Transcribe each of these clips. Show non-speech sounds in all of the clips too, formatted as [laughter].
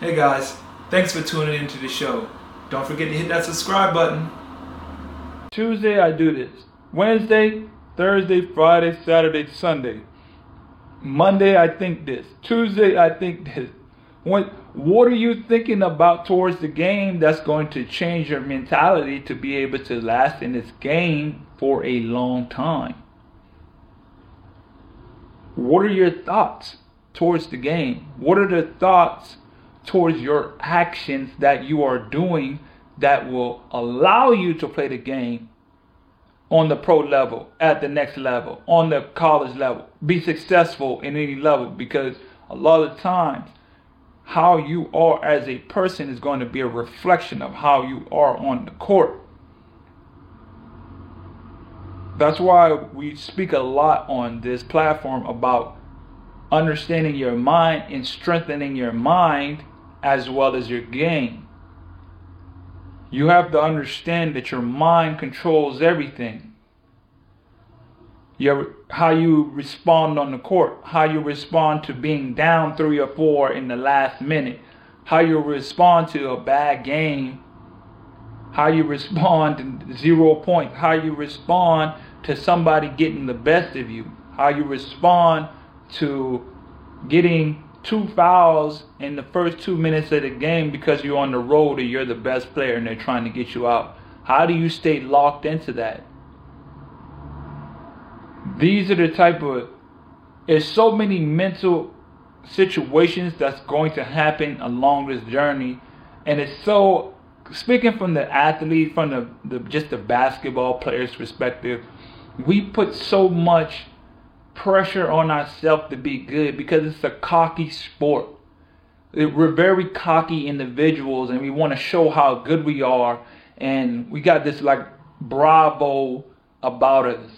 Hey guys, thanks for tuning into the show. Don't forget to hit that subscribe button. Tuesday I do this. Wednesday, Thursday, Friday, Saturday, Sunday. Monday I think this. Tuesday I think this. What what are you thinking about towards the game that's going to change your mentality to be able to last in this game for a long time? What are your thoughts towards the game? What are the thoughts towards your actions that you are doing that will allow you to play the game on the pro level, at the next level, on the college level, be successful in any level because a lot of times how you are as a person is going to be a reflection of how you are on the court. That's why we speak a lot on this platform about understanding your mind and strengthening your mind as well as your game. You have to understand that your mind controls everything. Your, how you respond on the court, how you respond to being down three or four in the last minute, how you respond to a bad game, how you respond to [laughs] zero points, how you respond to somebody getting the best of you, how you respond to getting two fouls in the first two minutes of the game because you're on the road or you're the best player and they're trying to get you out. How do you stay locked into that? These are the type of there's so many mental situations that's going to happen along this journey and it's so speaking from the athlete from the, the just the basketball player's perspective we put so much pressure on ourselves to be good because it's a cocky sport. We're very cocky individuals and we want to show how good we are. And we got this like bravo about us.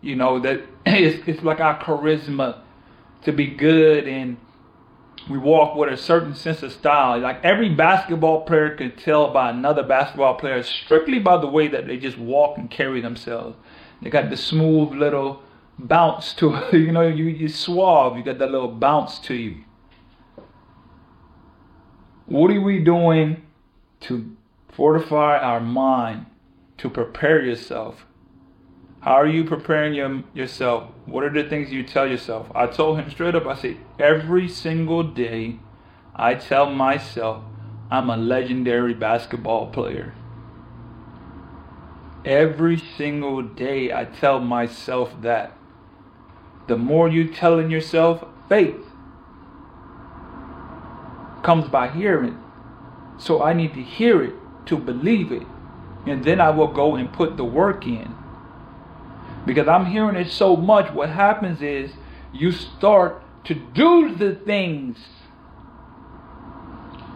You know, that [laughs] it's, it's like our charisma to be good and we walk with a certain sense of style. Like every basketball player can tell by another basketball player strictly by the way that they just walk and carry themselves. They got the smooth little bounce to. [laughs] You know, you, you suave, you got that little bounce to you. What are we doing to fortify our mind to prepare yourself? How are you preparing your, yourself? What are the things you tell yourself? I told him straight up, I said, every single day I tell myself I'm a legendary basketball player. Every single day I tell myself that the more you telling yourself, faith comes by hearing. So I need to hear it to believe it. And then I will go and put the work in. Because I'm hearing it so much, what happens is you start to do the things.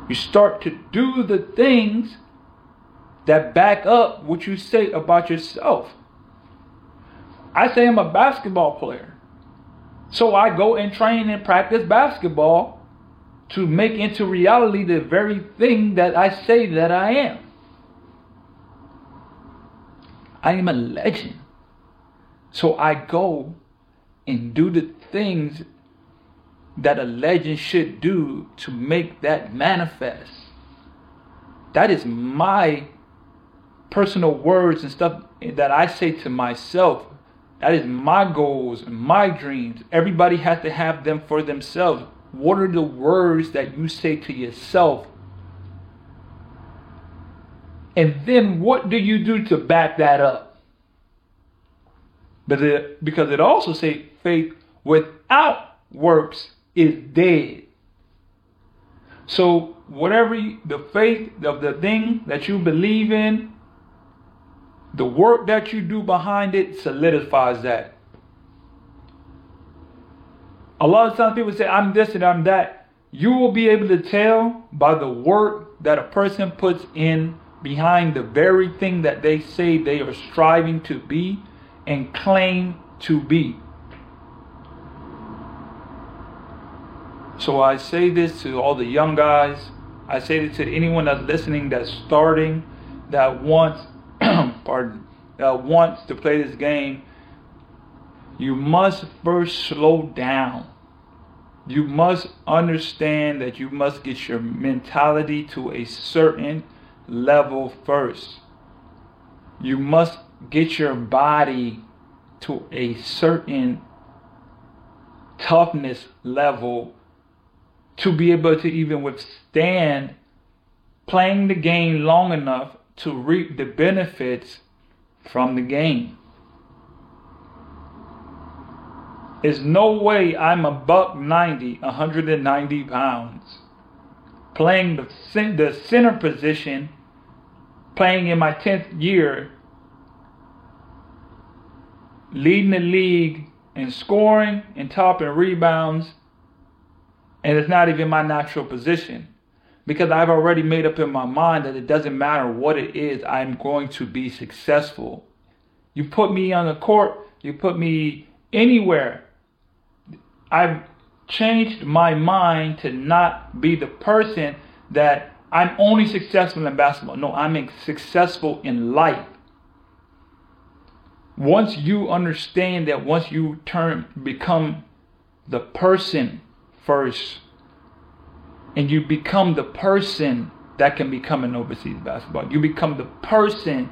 You start to do the things that back up what you say about yourself. I say I'm a basketball player. So I go and train and practice basketball to make into reality the very thing that I say that I am. I am a legend. So I go and do the things that a legend should do to make that manifest. That is my personal words and stuff that I say to myself that is my goals and my dreams. Everybody has to have them for themselves. What are the words that you say to yourself? And then what do you do to back that up? But it, because it also says faith without works is dead. So whatever the faith of the thing that you believe in, the work that you do behind it solidifies that. A lot of times people say, I'm this and I'm that. You will be able to tell by the work that a person puts in behind the very thing that they say they are striving to be and claim to be. So I say this to all the young guys. I say this to anyone that's listening that's starting, that wants [clears throat] pardon, uh, wants to play this game, you must first slow down. you must understand that you must get your mentality to a certain level first. You must get your body to a certain toughness level to be able to even withstand playing the game long enough to reap the benefits from the game. There's no way I'm a buck 90, 190 pounds, playing the, the center position, playing in my 10th year, leading the league in scoring and topping rebounds, and it's not even my natural position because I've already made up in my mind that it doesn't matter what it is, I'm going to be successful. You put me on the court, you put me anywhere. I've changed my mind to not be the person that I'm only successful in basketball. No, I'm successful in life. Once you understand that, once you turn, become the person first and you become the person that can become an overseas basketball. You become the person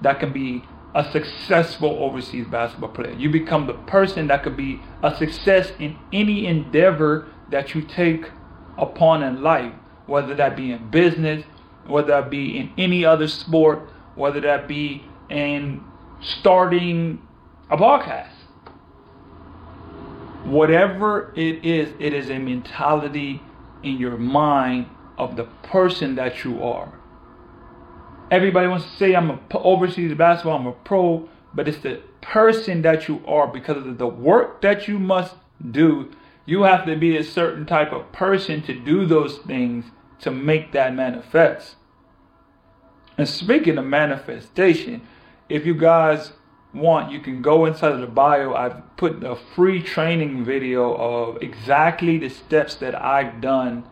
that can be a successful overseas basketball player. You become the person that could be a success in any endeavor that you take upon in life, whether that be in business, whether that be in any other sport, whether that be in starting a podcast. Whatever it is, it is a mentality in your mind of the person that you are. Everybody wants to say I'm a overseas basketball, I'm a pro, but it's the person that you are because of the work that you must do. You have to be a certain type of person to do those things to make that manifest. And speaking of manifestation, if you guys want, you can go inside of the bio. I've put a free training video of exactly the steps that I've done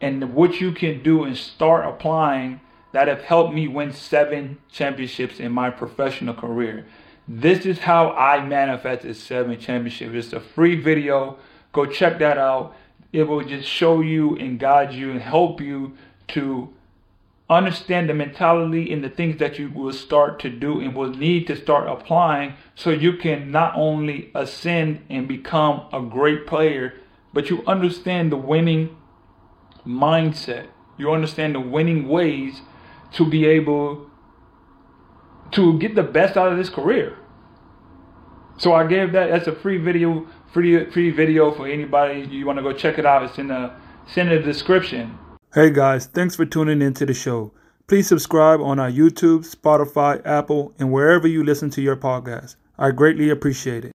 and what you can do and start applying that have helped me win seven championships in my professional career. This is how I manifested seven championships. It's a free video. Go check that out. It will just show you and guide you and help you to understand the mentality and the things that you will start to do and will need to start applying so you can not only ascend and become a great player, but you understand the winning mindset. You understand the winning ways to be able to get the best out of this career. So I gave that as a free video, free free video for anybody. You want to go check it out? It's in the it's in the description. Hey guys, thanks for tuning into the show. Please subscribe on our YouTube, Spotify, Apple, and wherever you listen to your podcast. I greatly appreciate it.